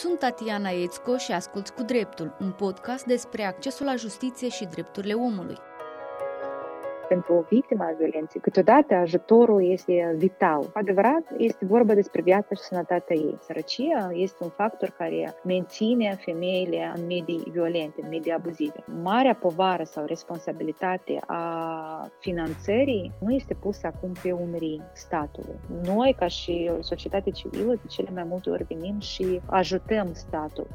Sunt Tatiana Ețco și ascult cu dreptul, un podcast despre accesul la justiție și drepturile omului pentru o victimă a violenței, câteodată ajutorul este vital. Adevărat, este vorba despre viața și sănătatea ei. Sărăcia este un factor care menține femeile în medii violente, în medii abuzive. Marea povară sau responsabilitate a finanțării nu este pusă acum pe umerii statului. Noi, ca și societate civilă, de cele mai multe ori venim și ajutăm statul.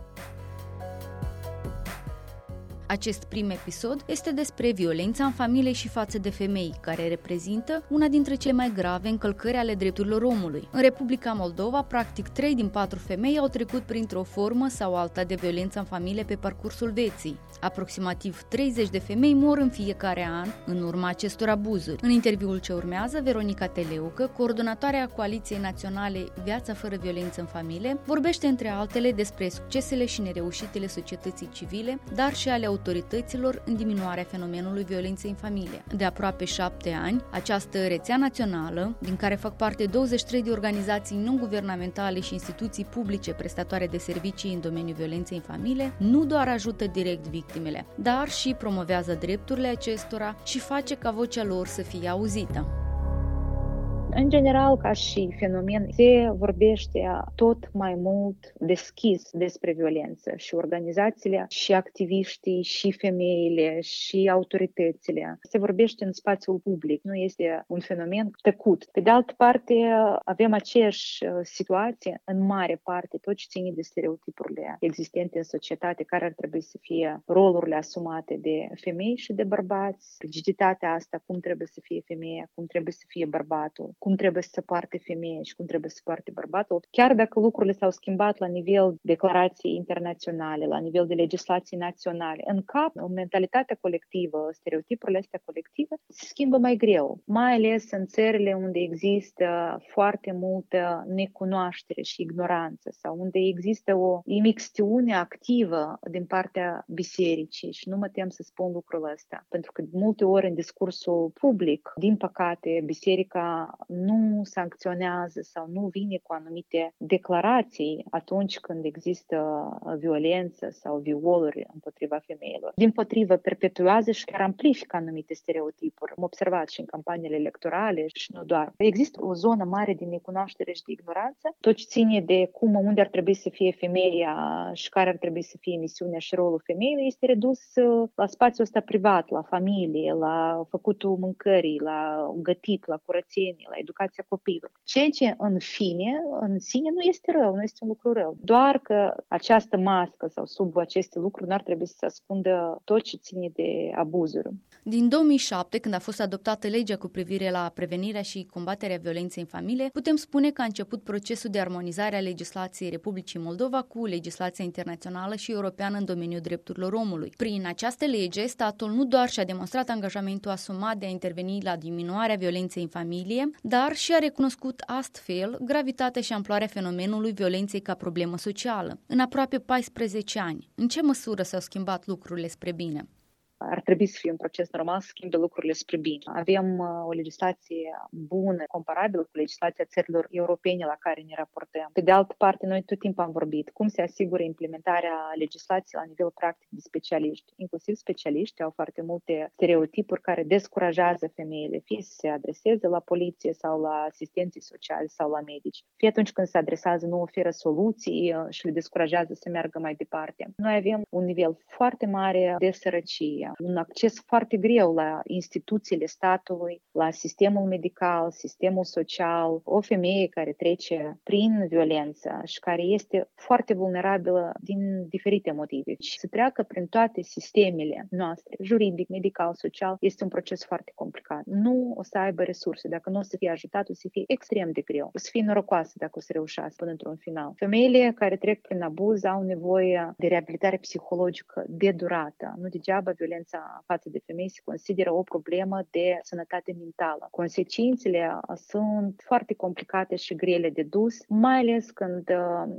Acest prim episod este despre violența în familie și față de femei, care reprezintă una dintre cele mai grave încălcări ale drepturilor omului. În Republica Moldova, practic 3 din 4 femei au trecut printr-o formă sau alta de violență în familie pe parcursul vieții. Aproximativ 30 de femei mor în fiecare an în urma acestor abuzuri. În interviul ce urmează, Veronica Teleucă, coordonatoarea Coaliției Naționale Viața fără violență în familie, vorbește între altele despre succesele și nereușitele societății civile, dar și ale autorităților în diminuarea fenomenului violenței în familie. De aproape șapte ani, această rețea națională, din care fac parte 23 de organizații non-guvernamentale și instituții publice prestatoare de servicii în domeniul violenței în familie, nu doar ajută direct victimele, dar și promovează drepturile acestora și face ca vocea lor să fie auzită. În general, ca și fenomen, se vorbește tot mai mult deschis despre violență și organizațiile, și activiștii, și femeile, și autoritățile. Se vorbește în spațiul public, nu este un fenomen tăcut. Pe de altă parte, avem aceeași uh, situație, în mare parte, tot ce ține de stereotipurile existente în societate, care ar trebui să fie rolurile asumate de femei și de bărbați, rigiditatea asta, cum trebuie să fie femeia, cum trebuie să fie bărbatul, cum trebuie să se poarte femeia și cum trebuie să se poarte bărbatul. Chiar dacă lucrurile s-au schimbat la nivel declarații internaționale, la nivel de legislații naționale, în cap, în mentalitatea colectivă, stereotipurile astea colective, se schimbă mai greu, mai ales în țările unde există foarte multă necunoaștere și ignoranță sau unde există o imixtiune activă din partea bisericii și nu mă tem să spun lucrul ăsta, pentru că multe ori în discursul public, din păcate, biserica nu sancționează sau nu vine cu anumite declarații atunci când există violență sau violuri împotriva femeilor. Din potrivă, perpetuează și chiar amplifică anumite stereotipuri. Am observat și în campaniile electorale și nu doar. Există o zonă mare de necunoaștere și de ignoranță, tot ce ține de cum, unde ar trebui să fie femeia și care ar trebui să fie misiunea și rolul femeii, este redus uh, la spațiul ăsta privat, la familie, la făcutul mâncării, la gătit, la curățenie, la educație educația copiilor. Ceea ce, în fine, în sine nu este rău, nu este un lucru rău. Doar că această mască sau sub aceste lucruri n-ar trebui să se ascundă tot ce ține de abuzuri. Din 2007, când a fost adoptată legea cu privire la prevenirea și combaterea violenței în familie, putem spune că a început procesul de armonizare a legislației Republicii Moldova cu legislația internațională și europeană în domeniul drepturilor omului. Prin această lege, statul nu doar și-a demonstrat angajamentul asumat de a interveni la diminuarea violenței în familie, dar și a recunoscut astfel gravitatea și amploarea fenomenului violenței ca problemă socială. În aproape 14 ani, în ce măsură s-au schimbat lucrurile spre bine? Ar trebui să fie un proces normal să schimbe lucrurile spre bine. Avem uh, o legislație bună, comparabilă cu legislația țărilor europene la care ne raportăm. Pe de altă parte, noi tot timpul am vorbit cum se asigură implementarea legislației la nivel practic de specialiști. Inclusiv specialiști au foarte multe stereotipuri care descurajează femeile, fie să se adreseze la poliție sau la asistenții sociali sau la medici, fie atunci când se adresează nu oferă soluții uh, și le descurajează să meargă mai departe. Noi avem un nivel foarte mare de sărăcie, un acces foarte greu la instituțiile statului, la sistemul medical, sistemul social, o femeie care trece prin violență și care este foarte vulnerabilă din diferite motive. Și să treacă prin toate sistemele noastre, juridic, medical, social, este un proces foarte complicat. Nu o să aibă resurse. Dacă nu o să fie ajutat, o să fie extrem de greu. O să fie norocoasă dacă o să reușească până într-un final. Femeile care trec prin abuz au nevoie de reabilitare psihologică de durată. Nu degeaba violența violența față de femei se consideră o problemă de sănătate mentală. Consecințele sunt foarte complicate și grele de dus, mai ales când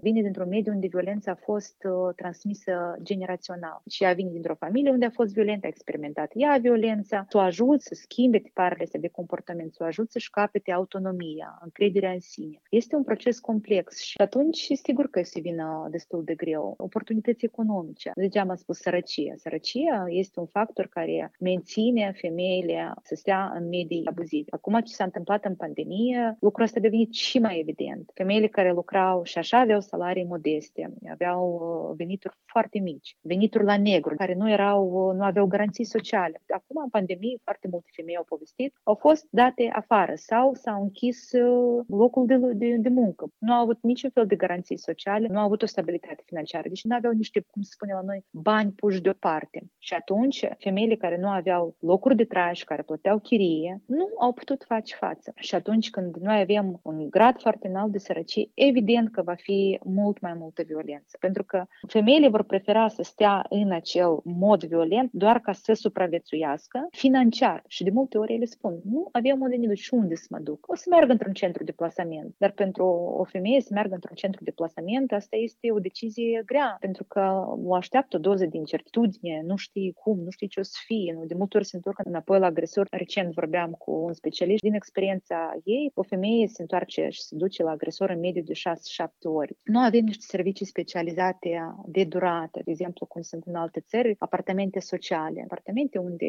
vine dintr-un mediu unde violența a fost transmisă generațional. Și ea vine dintr-o familie unde a fost violentă, a experimentat ea violența, să o ajut să schimbe tiparele astea de comportament, să o ajut să-și capete autonomia, încrederea în sine. Este un proces complex și atunci sigur că se vină destul de greu. Oportunități economice. Degeaba am spus sărăcie. Sărăcia este un factor care menține femeile să stea în medii abuzive. Acum ce s-a întâmplat în pandemie, lucrul ăsta a devenit și mai evident. Femeile care lucrau și așa aveau salarii modeste, aveau uh, venituri foarte mici, venituri la negru, care nu erau, uh, nu aveau garanții sociale. Acum, în pandemie, foarte multe femei au povestit, au fost date afară sau s-au închis uh, locul de, de, de muncă. Nu au avut niciun fel de garanții sociale, nu au avut o stabilitate financiară, deci nu aveau niște, cum se spune la noi, bani puși deoparte. Și atunci, femeile care nu aveau locuri de trai și care plăteau chirie, nu au putut face față. Și atunci când noi avem un grad foarte înalt de sărăcie, evident că va fi mult mai multă violență. Pentru că femeile vor prefera să stea în acel mod violent doar ca să supraviețuiască financiar. Și de multe ori ele spun, nu avem unde ne duci, unde să mă duc? O să merg într-un centru de plasament. Dar pentru o femeie să meargă într-un centru de plasament, asta este o decizie grea, pentru că o așteaptă o doză de incertitudine, nu știi cum, nu știi ce o să fie. De multe ori se întorc înapoi la agresor. Recent vorbeam cu un specialist din experiența ei. O femeie se întoarce și se duce la agresor în mediu de 6-7 ori. Nu avem niște servicii specializate de durată, de exemplu, cum sunt în alte țări, apartamente sociale, apartamente unde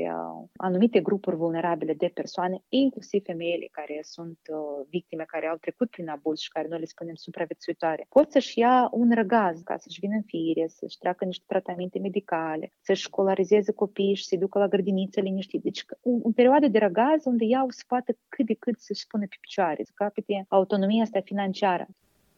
anumite grupuri vulnerabile de persoane, inclusiv femeile care sunt uh, victime, care au trecut prin abuz și care noi le spunem supraviețuitoare, pot să-și ia un răgaz ca să-și vină în fire, să-și treacă niște tratamente medicale, să-și școlarizeze copiii și să-i ducă la grădiniță liniștit. Deci, în, în perioade de răgaz unde iau să poată cât de cât să-și pună pe picioare, să capete autonomia asta financiară.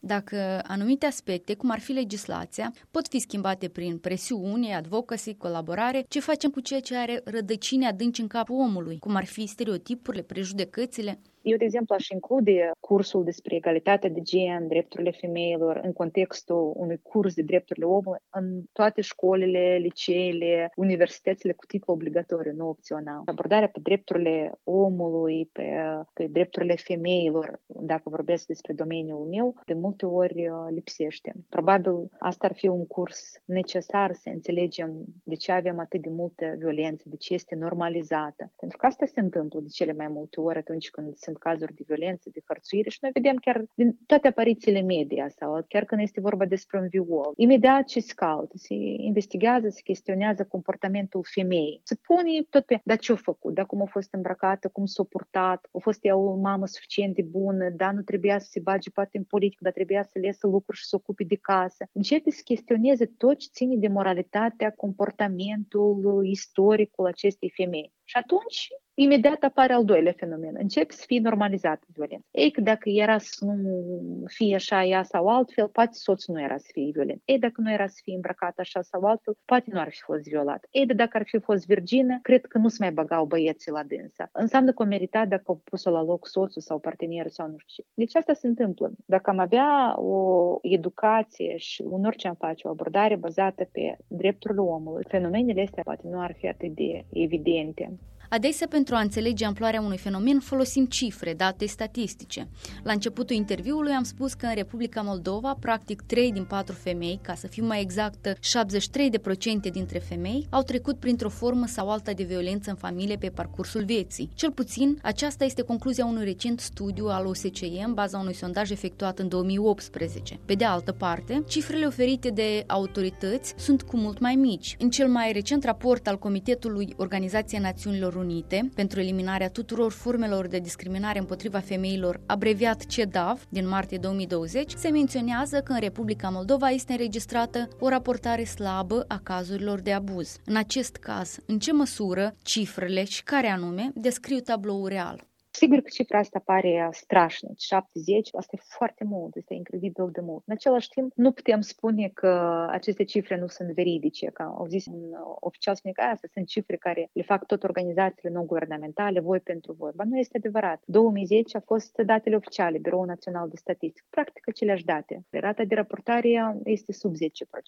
Dacă anumite aspecte, cum ar fi legislația, pot fi schimbate prin presiune, advocacy, colaborare, ce facem cu ceea ce are rădăcini adânci în capul omului, cum ar fi stereotipurile, prejudecățile? Eu, de exemplu, aș include cursul despre egalitatea de gen, drepturile femeilor, în contextul unui curs de drepturile omului în toate școlile, liceele, universitățile cu titlu obligatoriu, nu opțional. Abordarea pe drepturile omului, pe, pe drepturile femeilor, dacă vorbesc despre domeniul meu, de multe ori uh, lipsește. Probabil asta ar fi un curs necesar să înțelegem de ce avem atât de multă violență, de ce este normalizată. Pentru că asta se întâmplă de cele mai multe ori atunci când se sunt cazuri de violență, de hărțuire și noi vedem chiar din toate aparițiile media sau chiar când este vorba despre un viol. Imediat ce se caută, se investigează, se chestionează comportamentul femeii. Se pune tot pe, dar ce-a făcut, da, cum a fost îmbrăcată, cum s-a purtat, a fost ea o mamă suficient de bună, da, nu trebuia să se bage poate în politică, dar trebuia să iasă lucruri și să ocupe de casă. Începe să chestioneze tot ce ține de moralitatea, comportamentul istoricul acestei femei. Și atunci imediat apare al doilea fenomen. Începe să fie normalizată violența. Ei, că dacă era să nu fie așa ea sau altfel, poate soțul nu era să fie violent. Ei, dacă nu era să fie îmbrăcat așa sau altfel, poate nu ar fi fost violat. Ei, de dacă ar fi fost virgină, cred că nu se mai băgau băieții la dânsa. Înseamnă că o merita dacă au pus-o la loc soțul sau partenerul sau nu știu ce. Deci asta se întâmplă. Dacă am avea o educație și în orice am face, o abordare bazată pe drepturile omului, fenomenele astea poate nu ar fi atât de evidente. Adesea, pentru a înțelege amploarea unui fenomen, folosim cifre, date statistice. La începutul interviului am spus că în Republica Moldova, practic 3 din 4 femei, ca să fiu mai exactă, 73% dintre femei, au trecut printr-o formă sau alta de violență în familie pe parcursul vieții. Cel puțin, aceasta este concluzia unui recent studiu al OSCE în baza unui sondaj efectuat în 2018. Pe de altă parte, cifrele oferite de autorități sunt cu mult mai mici. În cel mai recent raport al Comitetului Organizației Națiunilor Unite pentru eliminarea tuturor formelor de discriminare împotriva femeilor, abreviat CEDAV, din martie 2020, se menționează că în Republica Moldova este înregistrată o raportare slabă a cazurilor de abuz. În acest caz, în ce măsură cifrele și care anume descriu tabloul real? Sigur că cifra asta pare strașnic, 70, asta e foarte mult, este incredibil de mult. În același timp, nu putem spune că aceste cifre nu sunt veridice, că au zis un oficial spune că astea sunt cifre care le fac tot organizațiile non-guvernamentale, voi pentru voi. Ba nu este adevărat. 2010 a fost datele oficiale, Biroul Național de Statistică. Practic aceleași date. Rata de raportare este sub 10%.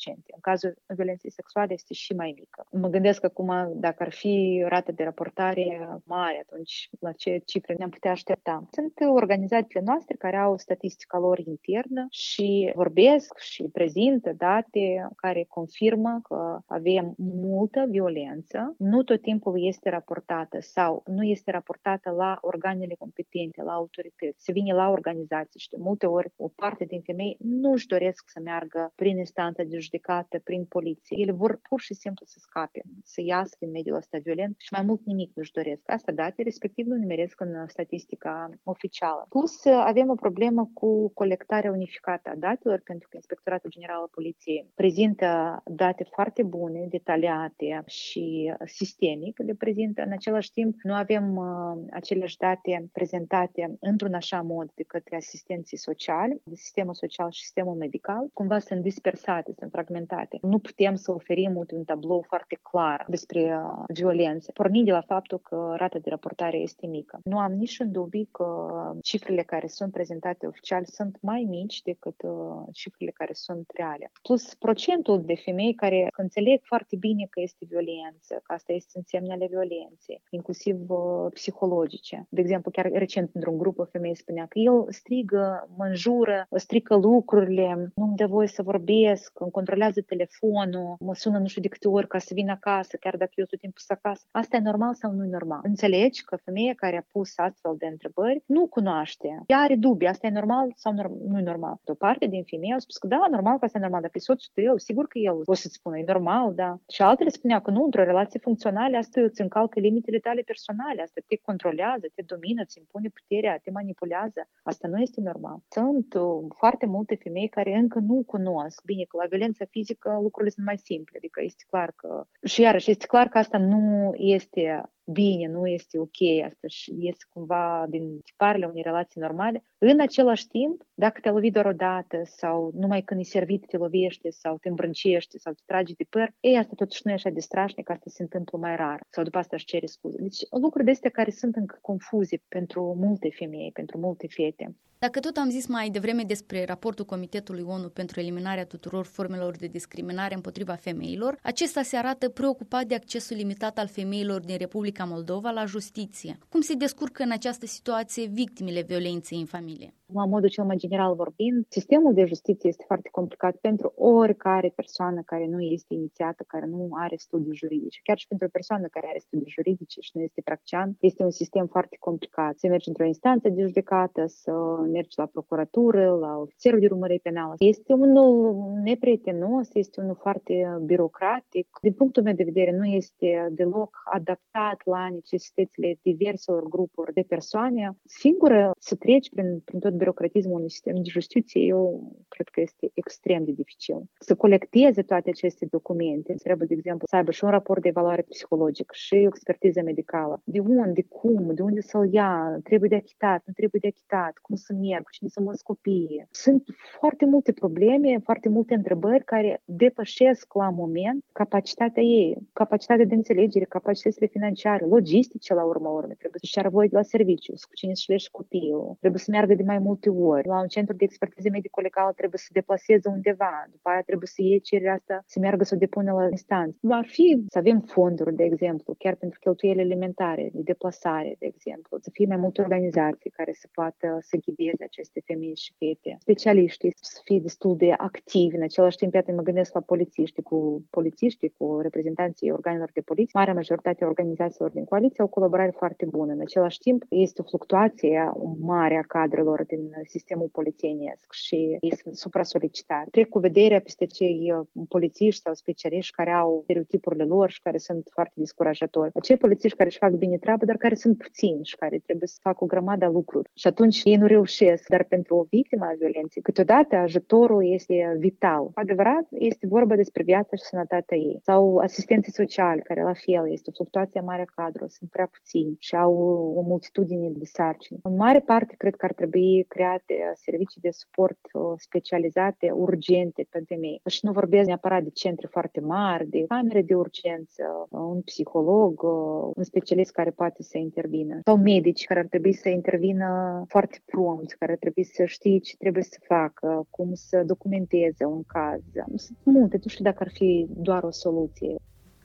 În cazul violenței sexuale este și mai mică. Mă gândesc acum dacă ar fi rata de raportare mare, atunci la ce cifre ne-am putea aștepta. Sunt organizațiile noastre care au statistica lor internă și vorbesc și prezintă date care confirmă că avem multă violență. Nu tot timpul este raportată sau nu este raportată la organele competente, la autorități. Se vine la organizații și de multe ori o parte din femei nu își doresc să meargă prin instanța de judecată, prin poliție. Ele vor pur și simplu să scape, să iasă din mediul ăsta violent și mai mult nimic nu își doresc. Asta date, respectiv nu nimeresc în statistica oficială. Plus, avem o problemă cu colectarea unificată a datelor, pentru că Inspectoratul General al Poliției prezintă date foarte bune, detaliate și sistemic le prezintă. În același timp, nu avem uh, aceleași date prezentate într-un așa mod de către asistenții sociali, de sistemul social și sistemul medical. Cumva sunt dispersate, sunt fragmentate. Nu putem să oferim un tablou foarte clar despre uh, violențe, pornind de la faptul că rata de raportare este mică. Nu am nici dubii că cifrele care sunt prezentate oficial sunt mai mici decât uh, cifrele care sunt reale. Plus, procentul de femei care înțeleg foarte bine că este violență, că asta este în semne ale violenței, inclusiv uh, psihologice. De exemplu, chiar recent într-un grup o femeie spunea că el strigă, mă înjură, strică lucrurile, nu-mi dă voie să vorbesc, îmi controlează telefonul, mă sună nu știu de câte ori ca să vin acasă, chiar dacă eu tot timpul sunt acasă. Asta e normal sau nu e normal? Înțelegi că femeia care a pus astfel de întrebări nu cunoaște. Ea are dubii, asta e normal sau nu e normal. O parte din femei au spus că da, normal că asta e normal, dar pe soțul tău, sigur că el o să-ți spună, e normal, da. Și altele spunea că nu, într-o relație funcțională, asta îți încalcă limitele tale personale, asta te controlează, te domină, îți impune puterea, te manipulează. Asta nu este normal. Sunt uh, foarte multe femei care încă nu cunosc bine că la violența fizică lucrurile sunt mai simple, adică este clar că și iarăși este clar că asta nu este bine, nu este ok, asta și este cumva din tiparele unei relații normale. În același timp, dacă te lovi doar o dată sau numai când e servit te lovește sau te îmbrâncește sau te tragi de păr, ei, asta totuși nu e așa de strașnic, asta se întâmplă mai rar sau după asta își cere scuze. Deci lucruri de astea care sunt încă confuzie pentru multe femei, pentru multe fete. Dacă tot am zis mai devreme despre raportul Comitetului ONU pentru eliminarea tuturor formelor de discriminare împotriva femeilor, acesta se arată preocupat de accesul limitat al femeilor din Republica Moldova la justiție. Cum se descurcă în această situație victimele violenței în familie? La modul cel mai general vorbind, sistemul de justiție este foarte complicat pentru oricare persoană care nu este inițiată, care nu are studii juridice. Chiar și pentru o persoană care are studii juridice și nu este practician, este un sistem foarte complicat. Să mergi într-o instanță de judecată, să mergi la procuratură, la ofițerul de urmărire penală. Este unul neprietenos, este unul foarte birocratic. Din punctul meu de vedere, nu este deloc adaptat la necesitățile diverselor grupuri de persoane. Singură să treci prin, prin tot birocratismul unui sistem de justiție, eu cred că este extrem de dificil. Să colecteze toate aceste documente, trebuie, de exemplu, să aibă și un raport de evaluare psihologică și o expertiză medicală. De unde, cum, de unde să-l ia, trebuie de achitat, nu trebuie de achitat, cum să merg, cine să mă copii. Sunt foarte multe probleme, foarte multe întrebări care depășesc la moment capacitatea ei, capacitatea de înțelegere, capacitățile financiare, logistice la urmă urmă. Trebuie să-și ceară voie de la serviciu, să cu cine să-și copilul, trebuie să meargă de mai mult multe ori. La un centru de expertiză medico-legală trebuie să deplaseze undeva, după aia trebuie să iei cererea asta, să meargă să o depună la instanță. Va fi să avem fonduri, de exemplu, chiar pentru cheltuieli alimentare, de deplasare, de exemplu, să fie mai multe organizații care să poată să ghideze aceste femei și fete. Specialiștii să fie destul de activi, în același timp, iată, mă gândesc la polițiști, cu polițiștii, cu reprezentanții organelor de poliție. Marea majoritate a organizațiilor din coaliție au o colaborare foarte bună. În același timp, este o fluctuație mare a cadrelor din în sistemul polițienesc și ei sunt supra-solicitați. Trec cu vederea peste cei polițiști sau specialiști care au stereotipurile lor și care sunt foarte descurajatori. Acei polițiști care își fac bine treaba, dar care sunt puțini și care trebuie să facă o grămadă lucruri. Și atunci ei nu reușesc. Dar pentru o victimă a violenței, câteodată ajutorul este vital. Adevărat, este vorba despre viața și sănătatea ei. Sau asistenții sociali, care la fel este o fluctuație mare cadru, sunt prea puțini și au o multitudine de sarcini. În mare parte, cred că ar trebui create servicii de suport uh, specializate, urgente pentru femei. Și nu vorbesc neapărat de centre foarte mari, de camere de urgență, un psiholog, un specialist care poate să intervină, sau medici care ar trebui să intervină foarte prompt, care ar trebui să știe ce trebuie să facă, cum să documenteze un caz. Sunt multe, nu știu dacă ar fi doar o soluție.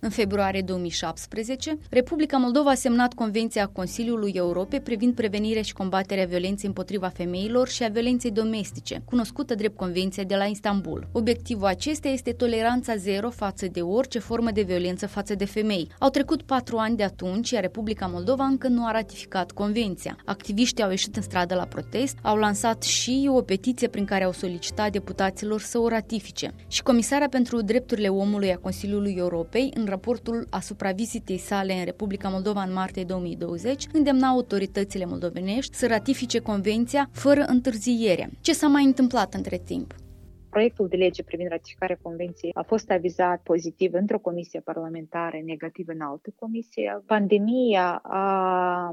În februarie 2017, Republica Moldova a semnat Convenția Consiliului Europei privind prevenirea și combaterea violenței împotriva femeilor și a violenței domestice, cunoscută drept Convenția de la Istanbul. Obiectivul acesteia este toleranța zero față de orice formă de violență față de femei. Au trecut patru ani de atunci, iar Republica Moldova încă nu a ratificat convenția. Activiștii au ieșit în stradă la protest, au lansat și o petiție prin care au solicitat deputaților să o ratifice. Și Comisarea pentru Drepturile Omului a Consiliului Europei, în raportul asupra vizitei sale în Republica Moldova în martie 2020, îndemna autoritățile moldovenești să ratifice convenția fără întârziere. Ce s-a mai întâmplat între timp? Proiectul de lege privind ratificarea convenției a fost avizat pozitiv într-o comisie parlamentară, negativ în altă comisie. Pandemia a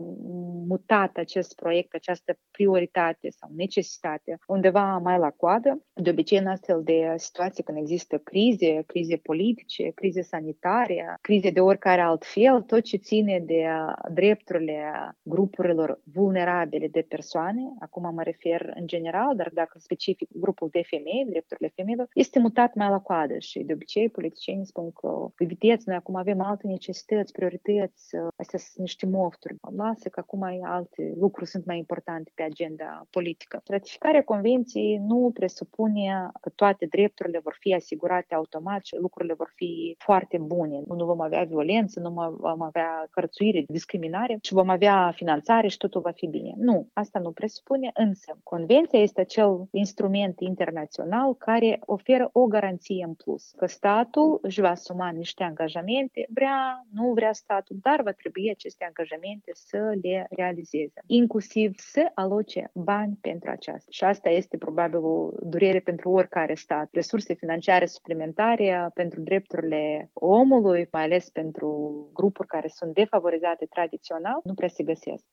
mutat acest proiect, această prioritate sau necesitate undeva mai la coadă. De obicei, în astfel de situații, când există crize, crize politice, crize sanitare, crize de oricare alt fel, tot ce ține de drepturile grupurilor vulnerabile de persoane, acum mă refer în general, dar dacă specific grupul de femei, drepturile drepturile femeilor, este mutat mai la coadă și de obicei politicienii spun că uitați, noi acum avem alte necesități, priorități, astea sunt niște mofturi. Lasă că acum alte lucruri sunt mai importante pe agenda politică. Ratificarea convenției nu presupune că toate drepturile vor fi asigurate automat și lucrurile vor fi foarte bune. Nu vom avea violență, nu vom avea cărțuire, discriminare și vom avea finanțare și totul va fi bine. Nu, asta nu presupune, însă convenția este acel instrument internațional care oferă o garanție în plus, că statul își va asuma niște angajamente, vrea, nu vrea statul, dar va trebui aceste angajamente să le realizeze, inclusiv să aloce bani pentru aceasta. Și asta este probabil o durere pentru oricare stat. Resurse financiare suplimentare pentru drepturile omului, mai ales pentru grupuri care sunt defavorizate tradițional, nu prea se găsesc.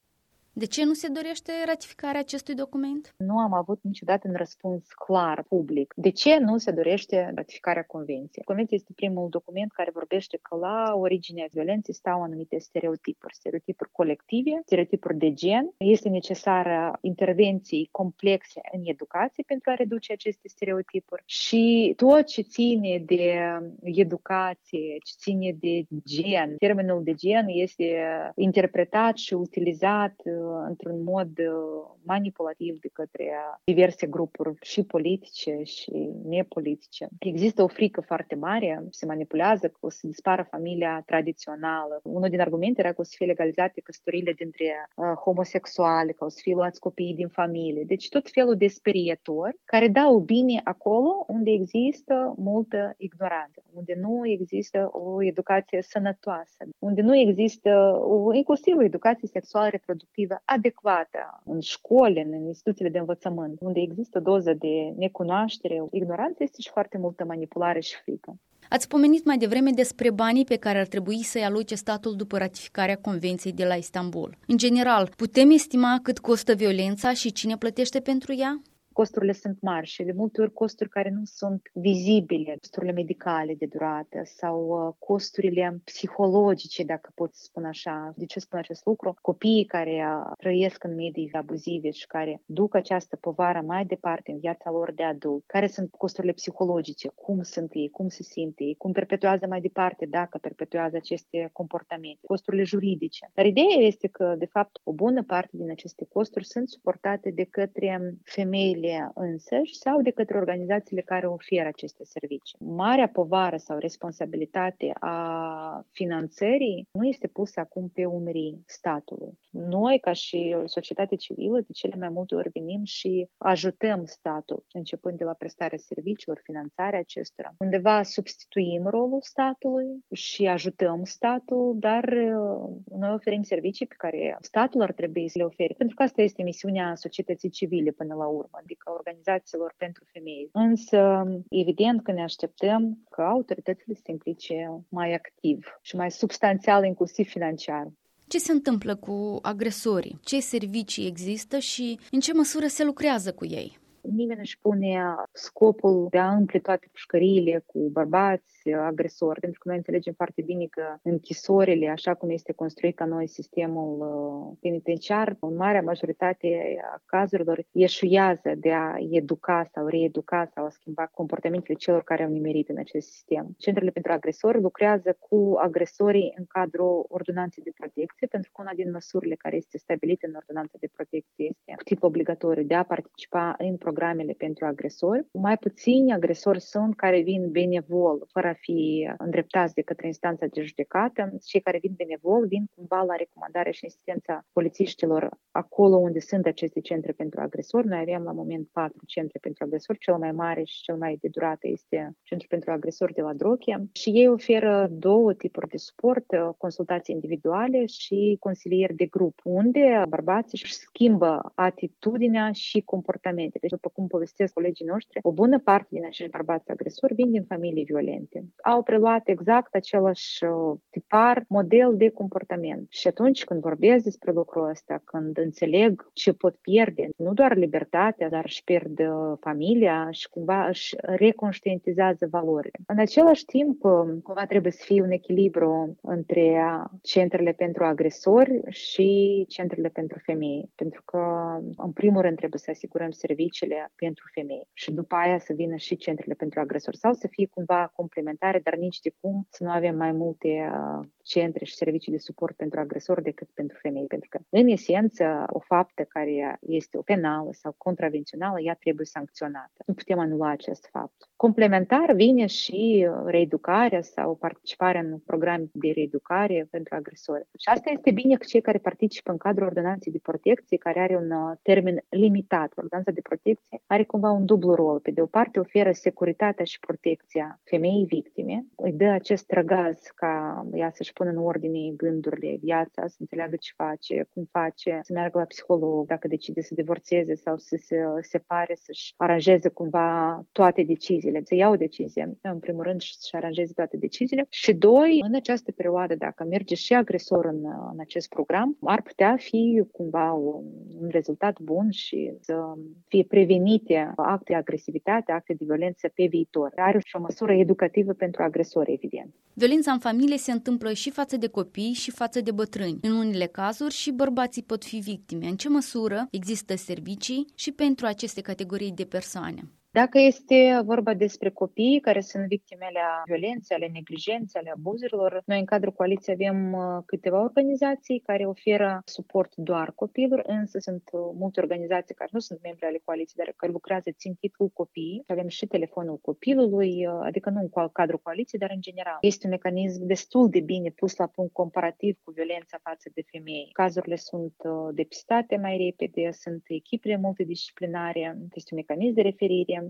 De ce nu se dorește ratificarea acestui document? Nu am avut niciodată un răspuns clar, public. De ce nu se dorește ratificarea convenției? Convenția este primul document care vorbește că la originea violenței stau anumite stereotipuri, stereotipuri colective, stereotipuri de gen. Este necesară intervenții complexe în educație pentru a reduce aceste stereotipuri și tot ce ține de educație, ce ține de gen, termenul de gen este interpretat și utilizat într-un mod manipulativ de către diverse grupuri și politice și nepolitice. Există o frică foarte mare, se manipulează că o să dispară familia tradițională. Unul din argumente era că o să fie legalizate căsătorile dintre uh, homosexuale, că o să fie luați copiii din familie. Deci tot felul de sperietori care dau bine acolo unde există multă ignoranță, unde nu există o educație sănătoasă, unde nu există o, inclusiv o educație sexuală reproductivă perspectivă adecvată în școli, în instituțiile de învățământ, unde există doză de necunoaștere, ignoranță, este și foarte multă manipulare și frică. Ați pomenit mai devreme despre banii pe care ar trebui să-i aloce statul după ratificarea Convenției de la Istanbul. În general, putem estima cât costă violența și cine plătește pentru ea? Costurile sunt mari și de multe ori costuri care nu sunt vizibile, costurile medicale de durată sau uh, costurile psihologice, dacă pot spune așa. De ce spun acest lucru? Copiii care uh, trăiesc în medii abuzive și care duc această povară mai departe în viața lor de adult, care sunt costurile psihologice, cum sunt ei, cum se simt ei, cum perpetuează mai departe, dacă perpetuează aceste comportamente, costurile juridice. Dar ideea este că, de fapt, o bună parte din aceste costuri sunt suportate de către femeile femeile însăși sau de către organizațiile care oferă aceste servicii. Marea povară sau responsabilitate a finanțării nu este pusă acum pe umerii statului. Noi, ca și societate civilă, de cele mai multe ori venim și ajutăm statul, începând de la prestarea serviciilor, finanțarea acestora. Undeva substituim rolul statului și ajutăm statul, dar uh, noi oferim servicii pe care statul ar trebui să le ofere, pentru că asta este misiunea societății civile până la urmă, adică organizațiilor pentru femei. Însă, evident că ne așteptăm ca autoritățile să se implice mai activ și mai substanțial, inclusiv financiar. Ce se întâmplă cu agresorii? Ce servicii există și în ce măsură se lucrează cu ei? Nimeni își pune scopul de a umple toate pușcăriile cu bărbați agresori, pentru că noi înțelegem foarte bine că închisorile, așa cum este construit ca noi sistemul uh, penitenciar, în marea majoritate a cazurilor ieșuiază de a educa sau reeduca sau a schimba comportamentele celor care au nimerit în acest sistem. Centrele pentru agresori lucrează cu agresorii în cadrul ordonanței de protecție, pentru că una din măsurile care este stabilită în ordonanța de protecție este cu tip obligatoriu de a participa în programele pentru agresori. Mai puțini agresori sunt care vin benevol, fără a fi îndreptați de către instanța de judecată. Cei care vin benevol vin cumva la recomandarea și insistența polițiștilor acolo unde sunt aceste centre pentru agresori. Noi avem la moment patru centre pentru agresori. Cel mai mare și cel mai de durată este Centrul pentru agresori de la Drochia și ei oferă două tipuri de suport, consultații individuale și consilieri de grup, unde bărbații își schimbă atitudinea și comportamente. Deci după cum povestesc colegii noștri, o bună parte din acești bărbați agresori vin din familii violente. Au preluat exact același uh, tipar, model de comportament. Și atunci când vorbesc despre lucrul ăsta, când înțeleg ce pot pierde, nu doar libertatea, dar își pierd uh, familia și cumva își reconștientizează valorile. În același timp, uh, cumva trebuie să fie un echilibru între centrele pentru agresori și centrele pentru femei. Pentru că, în primul rând, trebuie să asigurăm serviciile centrele pentru femei și după aia să vină și centrele pentru agresori sau să fie cumva complementare, dar nici de cum să nu avem mai multe uh, centre și servicii de suport pentru agresori decât pentru femei, pentru că, în esență, o faptă care este o penală sau contravențională, ea trebuie sancționată. Nu putem anula acest fapt. Complementar vine și reeducarea sau participarea în programe de reeducare pentru agresori. Și asta este bine că cei care participă în cadrul ordonanței de protecție, care are un uh, termen limitat. Ordonanța de protecție are cumva un dublu rol. Pe de o parte oferă securitatea și protecția femeii victime, îi dă acest răgaz ca ea să-și pună în ordine gândurile, viața, să înțeleagă ce face, cum face, să meargă la psiholog, dacă decide să divorțeze sau să se separe, să-și aranjeze cumva toate deciziile, să ia o decizie, în primul rând, și să-și aranjeze toate deciziile. Și doi, în această perioadă, dacă merge și agresor în, în acest program, ar putea fi cumva un, un rezultat bun și să fie prevenite acte de agresivitate, acte de violență pe viitor. Are și o măsură educativă pentru agresori, evident. Violența în familie se întâmplă și față de copii și față de bătrâni. În unele cazuri și bărbații pot fi victime. În ce măsură există servicii și pentru aceste categorii de persoane? Dacă este vorba despre copii care sunt victimele a violenței, ale neglijenței, ale abuzurilor, noi în cadrul coaliției avem uh, câteva organizații care oferă suport doar copiilor, însă sunt uh, multe organizații care nu sunt membri ale coaliției, dar care lucrează țintit cu copiii. Avem și telefonul copilului, uh, adică nu în cadrul coaliției, dar în general. Este un mecanism destul de bine pus la punct comparativ cu violența față de femei. Cazurile sunt depistate mai repede, sunt echipele multidisciplinare, este un mecanism de referire 95-97%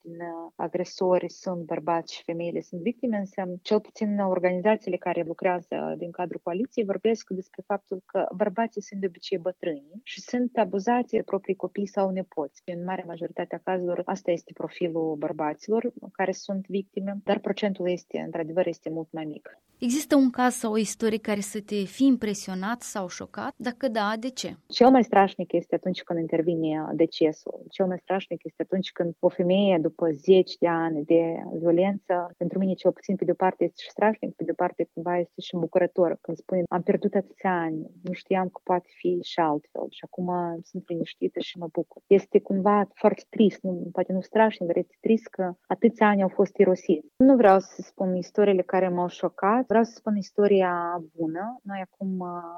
din uh, agresori sunt bărbați și femeile sunt victime, însă cel puțin organizațiile care lucrează din cadrul coaliției vorbesc despre faptul că bărbații sunt de obicei bătrâni și sunt abuzați de proprii copii sau nepoți. În mare majoritate a cazurilor asta este profilul bărbaților care sunt victime, dar procentul este, într-adevăr, este mult mai mic. Există un caz sau o istorie care să te fi impresionat sau șocat? Dacă da, de ce? Cel mai strașnic este atunci când intervine decesul. Cel mai strașnic este atunci când o femeie, după zeci de ani de violență, pentru mine cel puțin pe de-o parte este și strașnic, pe de-o parte cumva este și bucurător. Când spune, am pierdut atâția ani, nu știam că poate fi și altfel și acum sunt liniștită și mă bucur. Este cumva foarte trist, nu, poate nu strașnic, dar este trist că atâția ani au fost irosiți. Nu vreau să spun istoriile care m-au șocat, vreau să spun istoria bună. Noi acum,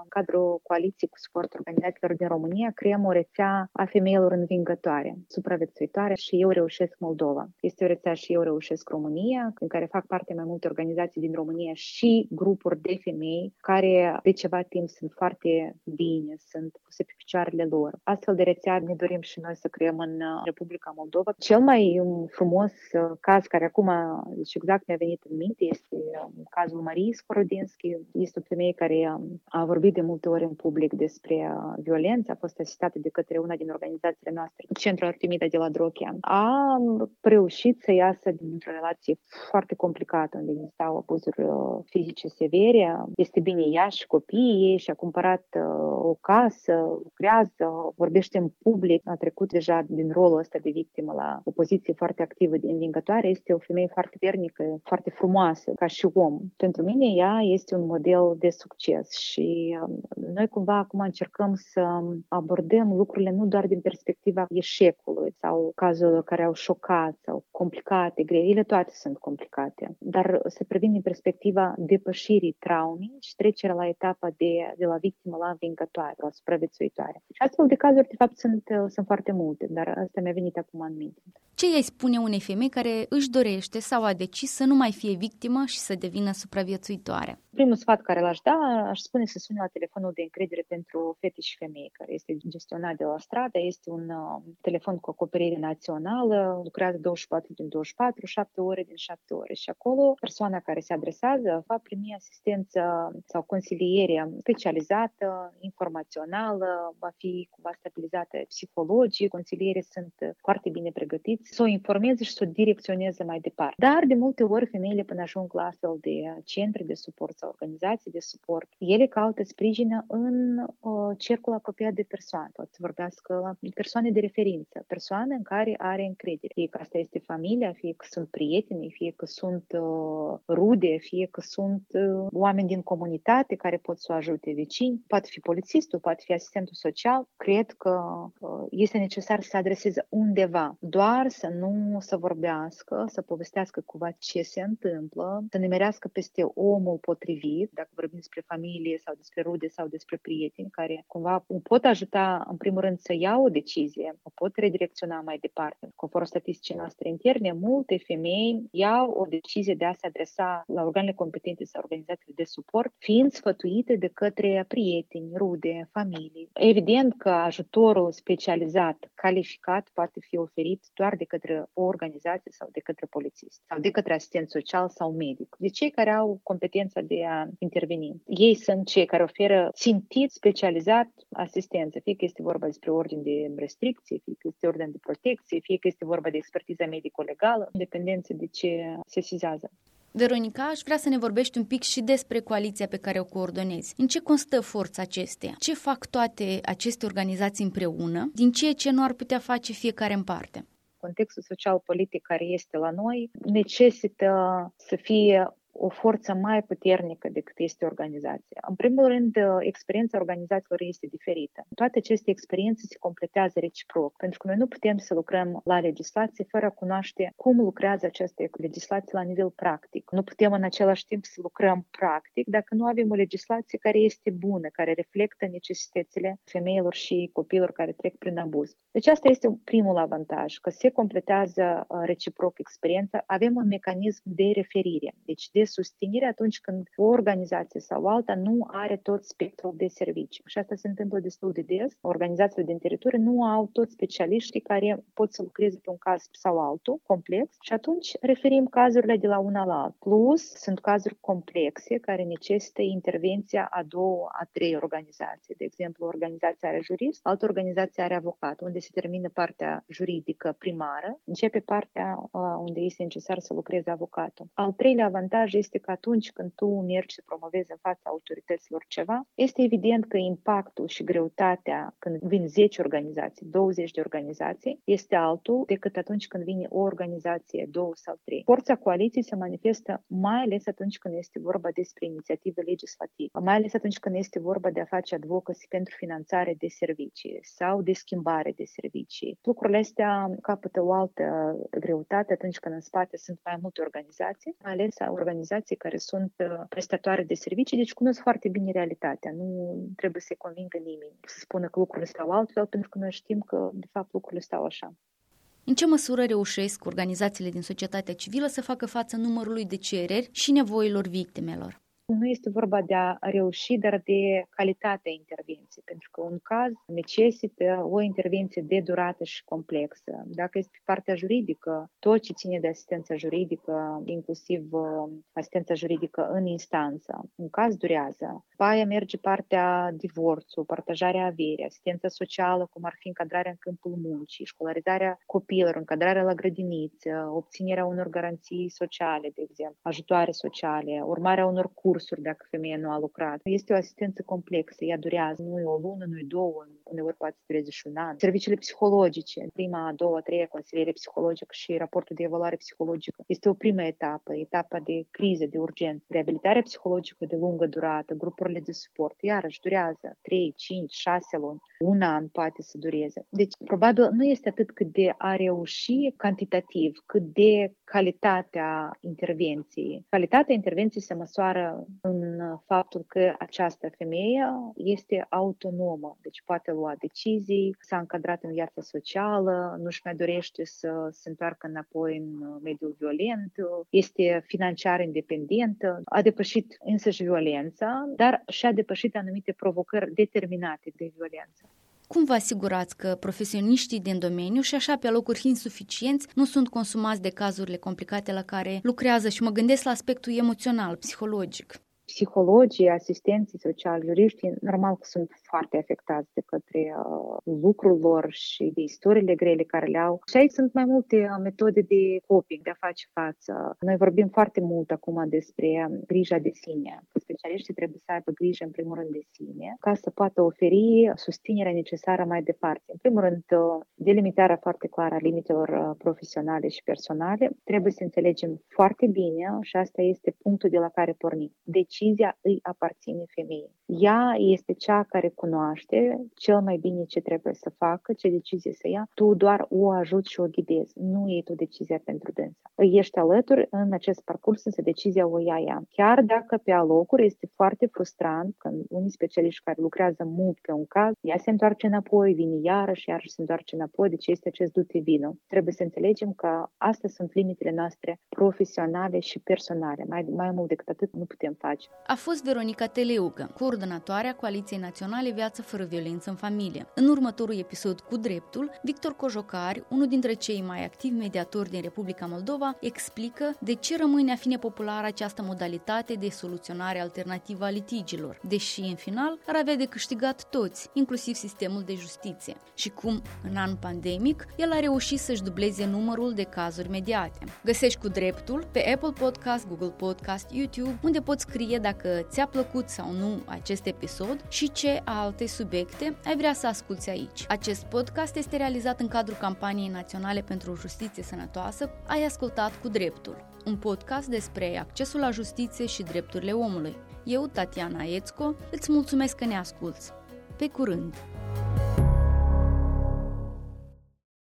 în cadrul coaliției cu suport organizațiilor din România, creăm o rețea a femeilor învingătoare, supraviețuitoare și Eu Reușesc Moldova. Este o rețea și Eu Reușesc România, în care fac parte mai multe organizații din România și grupuri de femei care de ceva timp sunt foarte bine, sunt puse pe picioarele lor. Astfel de rețea ne dorim și noi să creăm în Republica Moldova. Cel mai frumos uh, caz care acum, deci exact mi-a venit în minte, este um, cazul Mariei Skorodinski. Este o femeie care um, a vorbit de multe ori în public despre uh, violență, a fost asistată de către una din organizațiile noastre, Centrul Artemida de la Drochia. A reușit să iasă dintr-o relație foarte complicată, unde existau abuzuri uh, fizice severe. Este bine ea și copiii ei și a cumpărat o casă, lucrează, vorbește în public, a trecut deja din rolul ăsta de victimă la o poziție foarte activă de învingătoare. Este o femeie foarte vernică, foarte frumoasă ca și om. Pentru mine ea este un model de succes și um, noi cumva acum încercăm să abordăm lucrurile nu doar din perspectiva eșecului sau cazurilor care au șocat sau complicate, greile toate sunt complicate, dar să privim din perspectiva depășirii traumei și trecerea la etapa de, de la victimă la învingătoare, la supraviețuitoare. Și astfel de cazuri, de fapt, sunt, sunt foarte multe, dar asta mi-a venit acum în minte. Ce îi spune unei femei care își dorește sau a decis să nu mai fie victimă și să devină supraviețuitoare? Primul sfat care l-aș da, aș spune să sune la telefonul de încredere pentru fete și femei, care este gestionat de la stradă. Este un uh, telefon cu acoperire națională, lucrează 24 din 24, 7 ore din 7 ore. Și acolo persoana care se adresează va primi asistență sau consiliere specializată, informațională, va fi cumva stabilizată psihologii, consilierii sunt foarte bine pregătiți să o informeze și să o direcționeze mai departe. Dar de multe ori femeile până ajung la astfel de centre de suport sau organizații de suport, ele caută sprijin în uh, cercul apropiat de persoane. Pot să vorbească la persoane de referință, persoane în care are încredere. Fie că asta este familia, fie că sunt prieteni, fie că sunt uh, rude, fie că sunt uh, oameni din comunitate care pot să o ajute vecini, poate fi polițistul, poate fi asistentul social. Cred că uh, este necesar să se adreseze undeva, doar să nu să vorbească, să povestească cumva ce se întâmplă, să nimerească peste omul potrivit, dacă vorbim despre familie sau despre rude sau despre prieteni, care cumva o pot ajuta, în primul rând, să ia o decizie, o pot redirecționa mai departe. Conform statisticii noastre interne, multe femei iau o decizie de a se adresa la organele competente sau organizațiile de suport, fiind sfătuite de către prieteni, rude, familii. Evident că ajutorul specializat, calificat, poate fi oferit doar de către o organizație sau de către polițist sau de către asistent social sau medic. De cei care au competența de a interveni. Ei sunt cei care oferă țintit, specializat asistență, fie că este vorba despre ordine de restricție, fie că este ordine de protecție, fie că este vorba de expertiza medico-legală, în dependență de ce se sizează. Veronica, aș vrea să ne vorbești un pic și despre coaliția pe care o coordonezi. În ce constă forța acesteia? Ce fac toate aceste organizații împreună, din ceea ce nu ar putea face fiecare în parte? Contextul social-politic care este la noi necesită să fie o forță mai puternică decât este organizația. În primul rând, experiența organizațiilor este diferită. Toate aceste experiențe se completează reciproc, pentru că noi nu putem să lucrăm la legislație fără a cunoaște cum lucrează această legislație la nivel practic. Nu putem în același timp să lucrăm practic dacă nu avem o legislație care este bună, care reflectă necesitățile femeilor și copiilor care trec prin abuz. Deci asta este primul avantaj, că se completează reciproc experiența, avem un mecanism de referire, deci de susținere atunci când o organizație sau alta nu are tot spectrul de servicii. Și asta se întâmplă destul de des. Organizațiile din teritoriu nu au toți specialiștii care pot să lucreze pe un caz sau altul, complex, și atunci referim cazurile de la una la alta. Plus, sunt cazuri complexe care necesită intervenția a două, a trei organizații. De exemplu, organizația are jurist, altă organizație are avocat, unde se termină partea juridică primară, începe partea uh, unde este necesar să lucreze avocatul. Al treilea avantaj este că atunci când tu mergi să promovezi în fața autorităților ceva, este evident că impactul și greutatea când vin 10 organizații, 20 de organizații, este altul decât atunci când vine o organizație, două sau trei. Forța coaliției se manifestă mai ales atunci când este vorba despre inițiative legislative, mai ales atunci când este vorba de a face advocacy pentru finanțare de servicii sau de schimbare de servicii. Lucrurile astea capătă o altă greutate atunci când în spate sunt mai multe organizații, mai ales organizații care sunt uh, prestatoare de servicii, deci cunosc foarte bine realitatea. Nu trebuie să-i convingă nimeni să spună că lucrurile stau altfel, pentru că noi știm că, de fapt, lucrurile stau așa. În ce măsură reușesc organizațiile din societatea civilă să facă față numărului de cereri și nevoilor victimelor? Nu este vorba de a reuși, dar de calitatea intervenției, pentru că un caz necesită o intervenție de durată și complexă. Dacă este pe partea juridică, tot ce ține de asistența juridică, inclusiv uh, asistența juridică în instanță, un caz durează. După aia merge partea divorțul, partajarea averii, asistența socială, cum ar fi încadrarea în câmpul muncii, școlarizarea copiilor, încadrarea la grădiniță, obținerea unor garanții sociale, de exemplu, ajutoare sociale, urmarea unor cursuri, cursuri dacă femeia nu a lucrat. Este o asistență complexă, ea durează, nu e o lună, nu e două, uneori poate dureze și un an. Serviciile psihologice, prima, a doua, a treia consiliere psihologică și raportul de evaluare psihologică este o primă etapă, etapa de criză, de urgență. Reabilitarea psihologică de lungă durată, grupurile de suport, iarăși durează 3, 5, 6 luni, un an poate să dureze. Deci, probabil, nu este atât cât de a reuși cantitativ, cât de calitatea intervenției. Calitatea intervenției se măsoară în faptul că această femeie este autonomă, deci poate lua decizii, s-a încadrat în viața socială, nu-și mai dorește să se întoarcă înapoi în mediul violent, este financiar independentă, a depășit însăși violența, dar și-a depășit anumite provocări determinate de violență. Cum vă asigurați că profesioniștii din domeniu și așa pe locuri insuficienți nu sunt consumați de cazurile complicate la care lucrează și mă gândesc la aspectul emoțional, psihologic? Psihologii, asistenții sociali, juriștii, normal că sunt foarte afectați de către uh, lucrul lor și de istoriile grele care le au. Și aici sunt mai multe uh, metode de coping, de a face față. Noi vorbim foarte mult acum despre um, grija de sine. Specialiștii trebuie să aibă grijă, în primul rând, de sine, ca să poată oferi susținerea necesară mai departe. În primul rând, uh, delimitarea foarte clară a limitelor uh, profesionale și personale. Trebuie să înțelegem foarte bine și asta este punctul de la care pornim. Deci decizia îi aparține femeii. Ea este cea care cunoaște cel mai bine ce trebuie să facă, ce decizie să ia. Tu doar o ajuți și o ghidezi. Nu iei tu decizia pentru dânsa. Îi ești alături în acest parcurs, însă decizia o ia ea. Chiar dacă pe alocuri este foarte frustrant când unii specialiști care lucrează mult pe un caz, ea se întoarce înapoi, vine iarăși, iarăși se întoarce înapoi, deci este acest dute vină. Trebuie să înțelegem că astea sunt limitele noastre profesionale și personale. Mai, mai mult decât atât nu putem face. A fost Veronica Teleucă, coordonatoarea Coaliției Naționale Viață fără violență în familie. În următorul episod cu dreptul, Victor Cojocari, unul dintre cei mai activi mediatori din Republica Moldova, explică de ce rămâne a fi nepopulară această modalitate de soluționare alternativă a litigilor, deși în final ar avea de câștigat toți, inclusiv sistemul de justiție, și cum, în an pandemic, el a reușit să-și dubleze numărul de cazuri mediate. Găsești cu dreptul pe Apple Podcast, Google Podcast, YouTube, unde poți scrie dacă ți-a plăcut sau nu acest episod și ce alte subiecte ai vrea să asculți aici. Acest podcast este realizat în cadrul campaniei naționale pentru o justiție sănătoasă Ai ascultat cu dreptul, un podcast despre accesul la justiție și drepturile omului. Eu, Tatiana Ețco, îți mulțumesc că ne asculți. Pe curând!